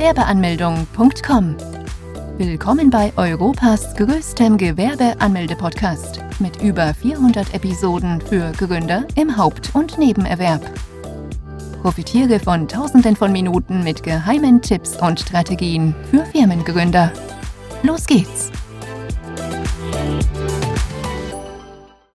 Gewerbeanmeldung.com. Willkommen bei Europas größtem Gewerbeanmelde-Podcast mit über 400 Episoden für Gründer im Haupt- und Nebenerwerb. Profitiere von Tausenden von Minuten mit geheimen Tipps und Strategien für Firmengründer. Los geht's!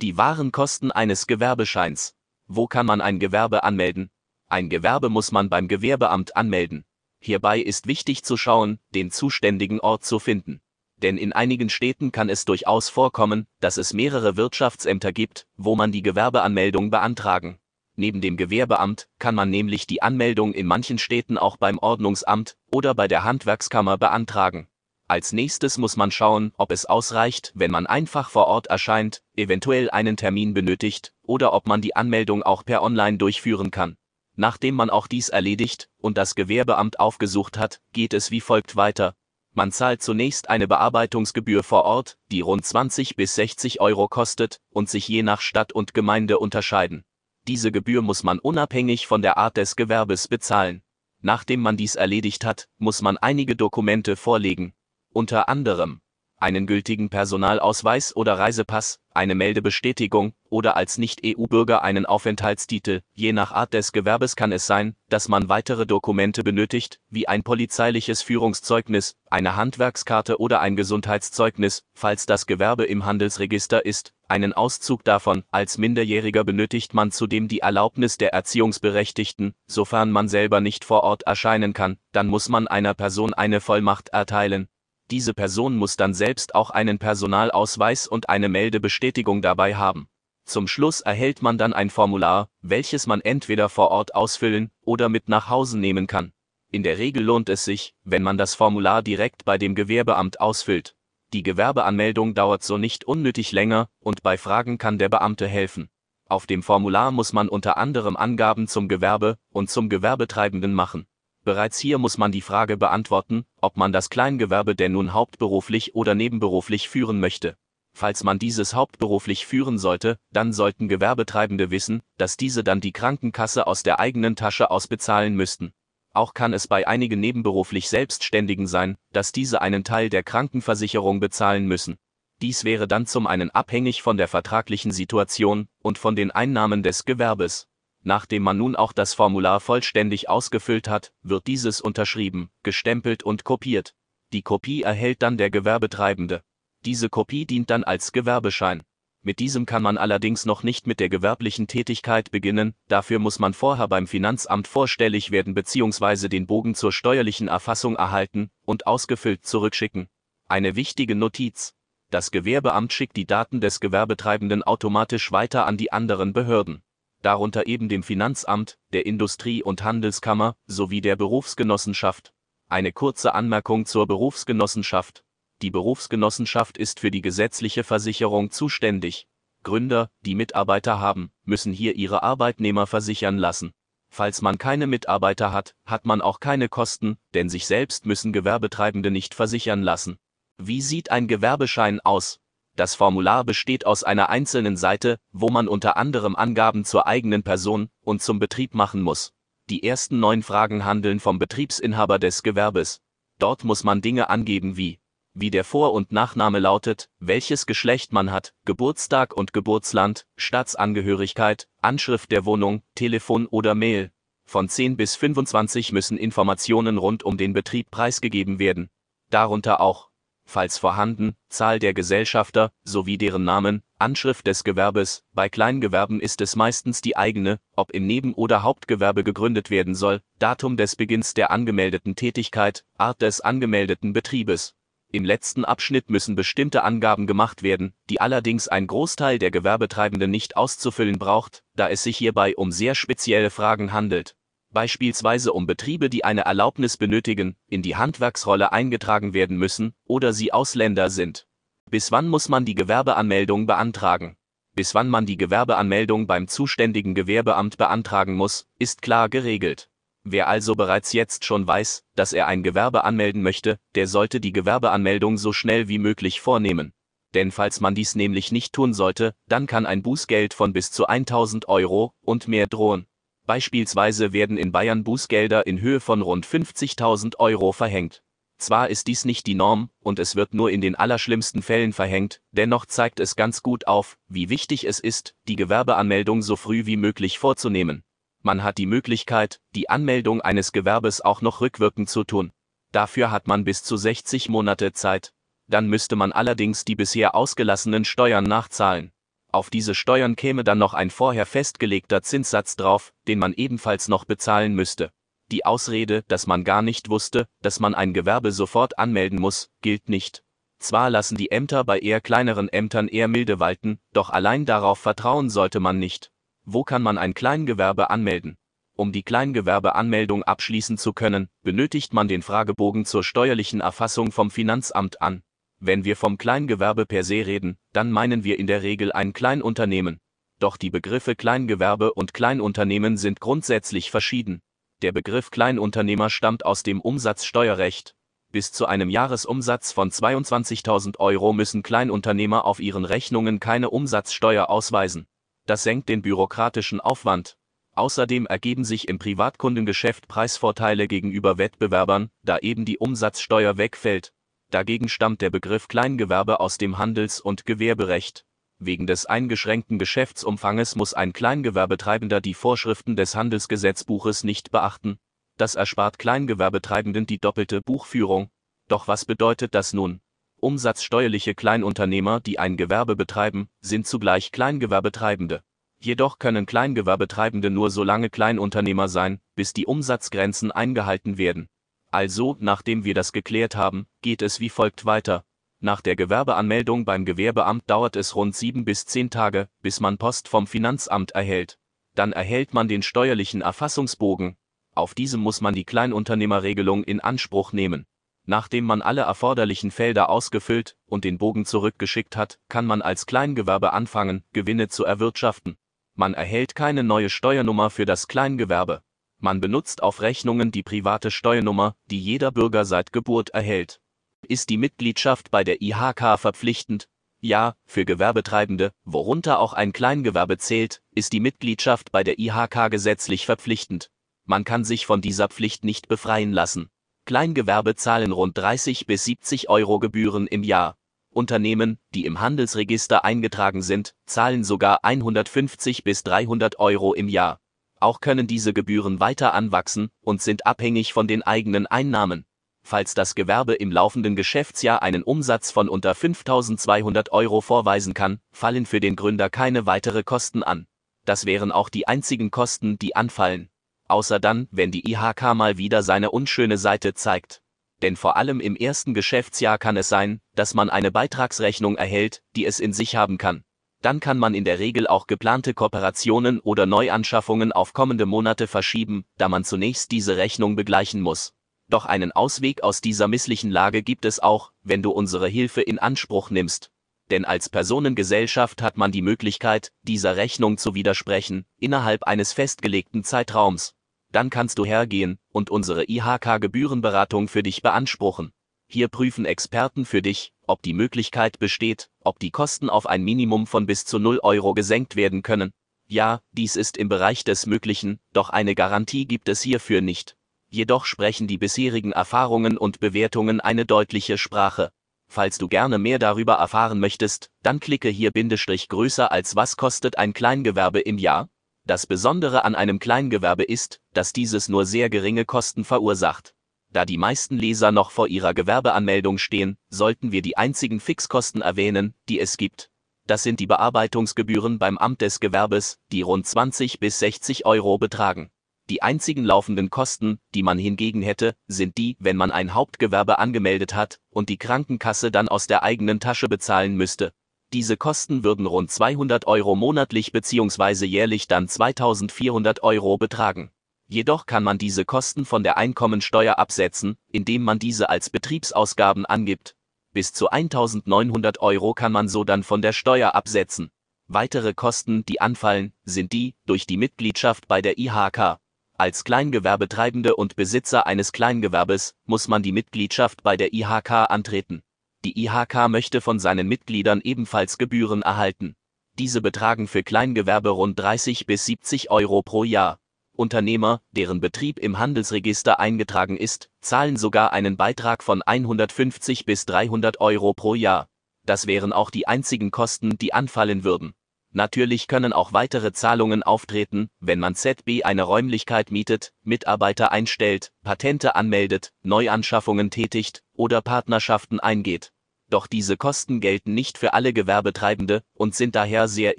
Die wahren Kosten eines Gewerbescheins. Wo kann man ein Gewerbe anmelden? Ein Gewerbe muss man beim Gewerbeamt anmelden. Hierbei ist wichtig zu schauen, den zuständigen Ort zu finden. Denn in einigen Städten kann es durchaus vorkommen, dass es mehrere Wirtschaftsämter gibt, wo man die Gewerbeanmeldung beantragen. Neben dem Gewerbeamt kann man nämlich die Anmeldung in manchen Städten auch beim Ordnungsamt oder bei der Handwerkskammer beantragen. Als nächstes muss man schauen, ob es ausreicht, wenn man einfach vor Ort erscheint, eventuell einen Termin benötigt, oder ob man die Anmeldung auch per Online durchführen kann. Nachdem man auch dies erledigt und das Gewerbeamt aufgesucht hat, geht es wie folgt weiter. Man zahlt zunächst eine Bearbeitungsgebühr vor Ort, die rund 20 bis 60 Euro kostet und sich je nach Stadt und Gemeinde unterscheiden. Diese Gebühr muss man unabhängig von der Art des Gewerbes bezahlen. Nachdem man dies erledigt hat, muss man einige Dokumente vorlegen. Unter anderem einen gültigen Personalausweis oder Reisepass, eine Meldebestätigung oder als Nicht-EU-Bürger einen Aufenthaltstitel. Je nach Art des Gewerbes kann es sein, dass man weitere Dokumente benötigt, wie ein polizeiliches Führungszeugnis, eine Handwerkskarte oder ein Gesundheitszeugnis, falls das Gewerbe im Handelsregister ist. Einen Auszug davon, als Minderjähriger benötigt man zudem die Erlaubnis der Erziehungsberechtigten, sofern man selber nicht vor Ort erscheinen kann, dann muss man einer Person eine Vollmacht erteilen, diese Person muss dann selbst auch einen Personalausweis und eine Meldebestätigung dabei haben. Zum Schluss erhält man dann ein Formular, welches man entweder vor Ort ausfüllen oder mit nach Hause nehmen kann. In der Regel lohnt es sich, wenn man das Formular direkt bei dem Gewerbeamt ausfüllt. Die Gewerbeanmeldung dauert so nicht unnötig länger und bei Fragen kann der Beamte helfen. Auf dem Formular muss man unter anderem Angaben zum Gewerbe und zum Gewerbetreibenden machen. Bereits hier muss man die Frage beantworten, ob man das Kleingewerbe denn nun hauptberuflich oder nebenberuflich führen möchte. Falls man dieses hauptberuflich führen sollte, dann sollten Gewerbetreibende wissen, dass diese dann die Krankenkasse aus der eigenen Tasche ausbezahlen müssten. Auch kann es bei einigen nebenberuflich Selbstständigen sein, dass diese einen Teil der Krankenversicherung bezahlen müssen. Dies wäre dann zum einen abhängig von der vertraglichen Situation und von den Einnahmen des Gewerbes. Nachdem man nun auch das Formular vollständig ausgefüllt hat, wird dieses unterschrieben, gestempelt und kopiert. Die Kopie erhält dann der Gewerbetreibende. Diese Kopie dient dann als Gewerbeschein. Mit diesem kann man allerdings noch nicht mit der gewerblichen Tätigkeit beginnen, dafür muss man vorher beim Finanzamt vorstellig werden bzw. den Bogen zur steuerlichen Erfassung erhalten und ausgefüllt zurückschicken. Eine wichtige Notiz. Das Gewerbeamt schickt die Daten des Gewerbetreibenden automatisch weiter an die anderen Behörden darunter eben dem Finanzamt, der Industrie- und Handelskammer sowie der Berufsgenossenschaft. Eine kurze Anmerkung zur Berufsgenossenschaft. Die Berufsgenossenschaft ist für die gesetzliche Versicherung zuständig. Gründer, die Mitarbeiter haben, müssen hier ihre Arbeitnehmer versichern lassen. Falls man keine Mitarbeiter hat, hat man auch keine Kosten, denn sich selbst müssen Gewerbetreibende nicht versichern lassen. Wie sieht ein Gewerbeschein aus? Das Formular besteht aus einer einzelnen Seite, wo man unter anderem Angaben zur eigenen Person und zum Betrieb machen muss. Die ersten neun Fragen handeln vom Betriebsinhaber des Gewerbes. Dort muss man Dinge angeben wie wie der Vor- und Nachname lautet, welches Geschlecht man hat, Geburtstag und Geburtsland, Staatsangehörigkeit, Anschrift der Wohnung, Telefon oder Mail. Von 10 bis 25 müssen Informationen rund um den Betrieb preisgegeben werden. Darunter auch falls vorhanden, Zahl der Gesellschafter sowie deren Namen, Anschrift des Gewerbes, bei Kleingewerben ist es meistens die eigene, ob im Neben- oder Hauptgewerbe gegründet werden soll, Datum des Beginns der angemeldeten Tätigkeit, Art des angemeldeten Betriebes. Im letzten Abschnitt müssen bestimmte Angaben gemacht werden, die allerdings ein Großteil der Gewerbetreibenden nicht auszufüllen braucht, da es sich hierbei um sehr spezielle Fragen handelt beispielsweise um Betriebe, die eine Erlaubnis benötigen, in die Handwerksrolle eingetragen werden müssen oder sie Ausländer sind. Bis wann muss man die Gewerbeanmeldung beantragen? Bis wann man die Gewerbeanmeldung beim zuständigen Gewerbeamt beantragen muss, ist klar geregelt. Wer also bereits jetzt schon weiß, dass er ein Gewerbe anmelden möchte, der sollte die Gewerbeanmeldung so schnell wie möglich vornehmen. Denn falls man dies nämlich nicht tun sollte, dann kann ein Bußgeld von bis zu 1000 Euro und mehr drohen. Beispielsweise werden in Bayern Bußgelder in Höhe von rund 50.000 Euro verhängt. Zwar ist dies nicht die Norm und es wird nur in den allerschlimmsten Fällen verhängt, dennoch zeigt es ganz gut auf, wie wichtig es ist, die Gewerbeanmeldung so früh wie möglich vorzunehmen. Man hat die Möglichkeit, die Anmeldung eines Gewerbes auch noch rückwirkend zu tun. Dafür hat man bis zu 60 Monate Zeit. Dann müsste man allerdings die bisher ausgelassenen Steuern nachzahlen. Auf diese Steuern käme dann noch ein vorher festgelegter Zinssatz drauf, den man ebenfalls noch bezahlen müsste. Die Ausrede, dass man gar nicht wusste, dass man ein Gewerbe sofort anmelden muss, gilt nicht. Zwar lassen die Ämter bei eher kleineren Ämtern eher milde walten, doch allein darauf vertrauen sollte man nicht. Wo kann man ein Kleingewerbe anmelden? Um die Kleingewerbeanmeldung abschließen zu können, benötigt man den Fragebogen zur steuerlichen Erfassung vom Finanzamt an. Wenn wir vom Kleingewerbe per se reden, dann meinen wir in der Regel ein Kleinunternehmen. Doch die Begriffe Kleingewerbe und Kleinunternehmen sind grundsätzlich verschieden. Der Begriff Kleinunternehmer stammt aus dem Umsatzsteuerrecht. Bis zu einem Jahresumsatz von 22.000 Euro müssen Kleinunternehmer auf ihren Rechnungen keine Umsatzsteuer ausweisen. Das senkt den bürokratischen Aufwand. Außerdem ergeben sich im Privatkundengeschäft Preisvorteile gegenüber Wettbewerbern, da eben die Umsatzsteuer wegfällt. Dagegen stammt der Begriff Kleingewerbe aus dem Handels- und Gewerberecht. Wegen des eingeschränkten Geschäftsumfanges muss ein Kleingewerbetreibender die Vorschriften des Handelsgesetzbuches nicht beachten. Das erspart Kleingewerbetreibenden die doppelte Buchführung. Doch was bedeutet das nun? Umsatzsteuerliche Kleinunternehmer, die ein Gewerbe betreiben, sind zugleich Kleingewerbetreibende. Jedoch können Kleingewerbetreibende nur so lange Kleinunternehmer sein, bis die Umsatzgrenzen eingehalten werden. Also, nachdem wir das geklärt haben, geht es wie folgt weiter. Nach der Gewerbeanmeldung beim Gewerbeamt dauert es rund sieben bis zehn Tage, bis man Post vom Finanzamt erhält. Dann erhält man den steuerlichen Erfassungsbogen. Auf diesem muss man die Kleinunternehmerregelung in Anspruch nehmen. Nachdem man alle erforderlichen Felder ausgefüllt und den Bogen zurückgeschickt hat, kann man als Kleingewerbe anfangen, Gewinne zu erwirtschaften. Man erhält keine neue Steuernummer für das Kleingewerbe. Man benutzt auf Rechnungen die private Steuernummer, die jeder Bürger seit Geburt erhält. Ist die Mitgliedschaft bei der IHK verpflichtend? Ja, für Gewerbetreibende, worunter auch ein Kleingewerbe zählt, ist die Mitgliedschaft bei der IHK gesetzlich verpflichtend. Man kann sich von dieser Pflicht nicht befreien lassen. Kleingewerbe zahlen rund 30 bis 70 Euro Gebühren im Jahr. Unternehmen, die im Handelsregister eingetragen sind, zahlen sogar 150 bis 300 Euro im Jahr. Auch können diese Gebühren weiter anwachsen und sind abhängig von den eigenen Einnahmen. Falls das Gewerbe im laufenden Geschäftsjahr einen Umsatz von unter 5200 Euro vorweisen kann, fallen für den Gründer keine weitere Kosten an. Das wären auch die einzigen Kosten, die anfallen außer dann, wenn die IHK mal wieder seine unschöne Seite zeigt. Denn vor allem im ersten Geschäftsjahr kann es sein, dass man eine Beitragsrechnung erhält, die es in sich haben kann. Dann kann man in der Regel auch geplante Kooperationen oder Neuanschaffungen auf kommende Monate verschieben, da man zunächst diese Rechnung begleichen muss. Doch einen Ausweg aus dieser misslichen Lage gibt es auch, wenn du unsere Hilfe in Anspruch nimmst denn als Personengesellschaft hat man die Möglichkeit, dieser Rechnung zu widersprechen, innerhalb eines festgelegten Zeitraums. Dann kannst du hergehen und unsere IHK-Gebührenberatung für dich beanspruchen. Hier prüfen Experten für dich, ob die Möglichkeit besteht, ob die Kosten auf ein Minimum von bis zu 0 Euro gesenkt werden können. Ja, dies ist im Bereich des Möglichen, doch eine Garantie gibt es hierfür nicht. Jedoch sprechen die bisherigen Erfahrungen und Bewertungen eine deutliche Sprache. Falls du gerne mehr darüber erfahren möchtest, dann klicke hier Bindestrich größer als was kostet ein Kleingewerbe im Jahr? Das Besondere an einem Kleingewerbe ist, dass dieses nur sehr geringe Kosten verursacht. Da die meisten Leser noch vor ihrer Gewerbeanmeldung stehen, sollten wir die einzigen Fixkosten erwähnen, die es gibt. Das sind die Bearbeitungsgebühren beim Amt des Gewerbes, die rund 20 bis 60 Euro betragen. Die einzigen laufenden Kosten, die man hingegen hätte, sind die, wenn man ein Hauptgewerbe angemeldet hat und die Krankenkasse dann aus der eigenen Tasche bezahlen müsste. Diese Kosten würden rund 200 Euro monatlich bzw. jährlich dann 2400 Euro betragen. Jedoch kann man diese Kosten von der Einkommensteuer absetzen, indem man diese als Betriebsausgaben angibt. Bis zu 1900 Euro kann man so dann von der Steuer absetzen. Weitere Kosten, die anfallen, sind die durch die Mitgliedschaft bei der IHK. Als Kleingewerbetreibende und Besitzer eines Kleingewerbes muss man die Mitgliedschaft bei der IHK antreten. Die IHK möchte von seinen Mitgliedern ebenfalls Gebühren erhalten. Diese betragen für Kleingewerbe rund 30 bis 70 Euro pro Jahr. Unternehmer, deren Betrieb im Handelsregister eingetragen ist, zahlen sogar einen Beitrag von 150 bis 300 Euro pro Jahr. Das wären auch die einzigen Kosten, die anfallen würden. Natürlich können auch weitere Zahlungen auftreten, wenn man ZB eine Räumlichkeit mietet, Mitarbeiter einstellt, Patente anmeldet, Neuanschaffungen tätigt oder Partnerschaften eingeht. Doch diese Kosten gelten nicht für alle Gewerbetreibende und sind daher sehr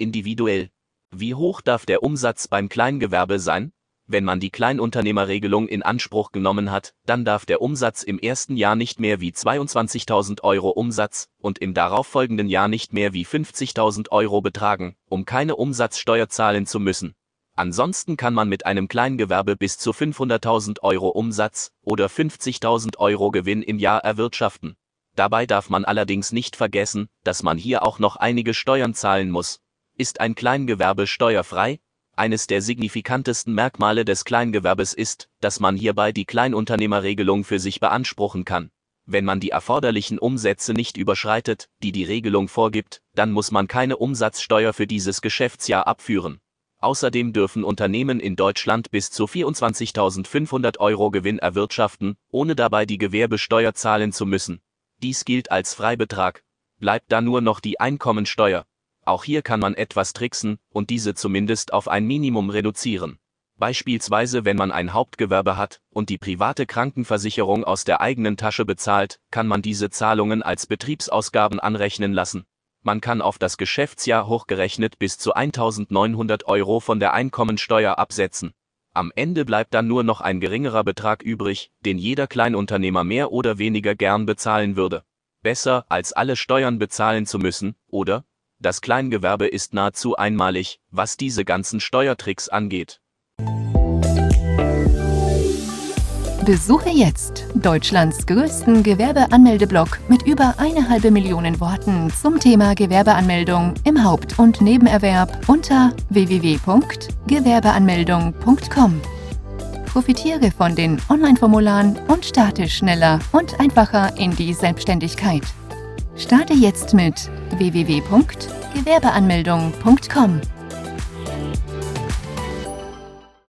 individuell. Wie hoch darf der Umsatz beim Kleingewerbe sein? Wenn man die Kleinunternehmerregelung in Anspruch genommen hat, dann darf der Umsatz im ersten Jahr nicht mehr wie 22.000 Euro Umsatz und im darauffolgenden Jahr nicht mehr wie 50.000 Euro betragen, um keine Umsatzsteuer zahlen zu müssen. Ansonsten kann man mit einem Kleingewerbe bis zu 500.000 Euro Umsatz oder 50.000 Euro Gewinn im Jahr erwirtschaften. Dabei darf man allerdings nicht vergessen, dass man hier auch noch einige Steuern zahlen muss. Ist ein Kleingewerbe steuerfrei, eines der signifikantesten Merkmale des Kleingewerbes ist, dass man hierbei die Kleinunternehmerregelung für sich beanspruchen kann. Wenn man die erforderlichen Umsätze nicht überschreitet, die die Regelung vorgibt, dann muss man keine Umsatzsteuer für dieses Geschäftsjahr abführen. Außerdem dürfen Unternehmen in Deutschland bis zu 24.500 Euro Gewinn erwirtschaften, ohne dabei die Gewerbesteuer zahlen zu müssen. Dies gilt als Freibetrag. Bleibt dann nur noch die Einkommensteuer. Auch hier kann man etwas tricksen und diese zumindest auf ein Minimum reduzieren. Beispielsweise wenn man ein Hauptgewerbe hat und die private Krankenversicherung aus der eigenen Tasche bezahlt, kann man diese Zahlungen als Betriebsausgaben anrechnen lassen. Man kann auf das Geschäftsjahr hochgerechnet bis zu 1900 Euro von der Einkommensteuer absetzen. Am Ende bleibt dann nur noch ein geringerer Betrag übrig, den jeder Kleinunternehmer mehr oder weniger gern bezahlen würde. Besser, als alle Steuern bezahlen zu müssen, oder? Das Kleingewerbe ist nahezu einmalig, was diese ganzen Steuertricks angeht. Besuche jetzt Deutschlands größten Gewerbeanmeldeblock mit über eine halbe Million Worten zum Thema Gewerbeanmeldung im Haupt- und Nebenerwerb unter www.gewerbeanmeldung.com. Profitiere von den Online-Formularen und starte schneller und einfacher in die Selbstständigkeit. Starte jetzt mit www.gewerbeanmeldung.com.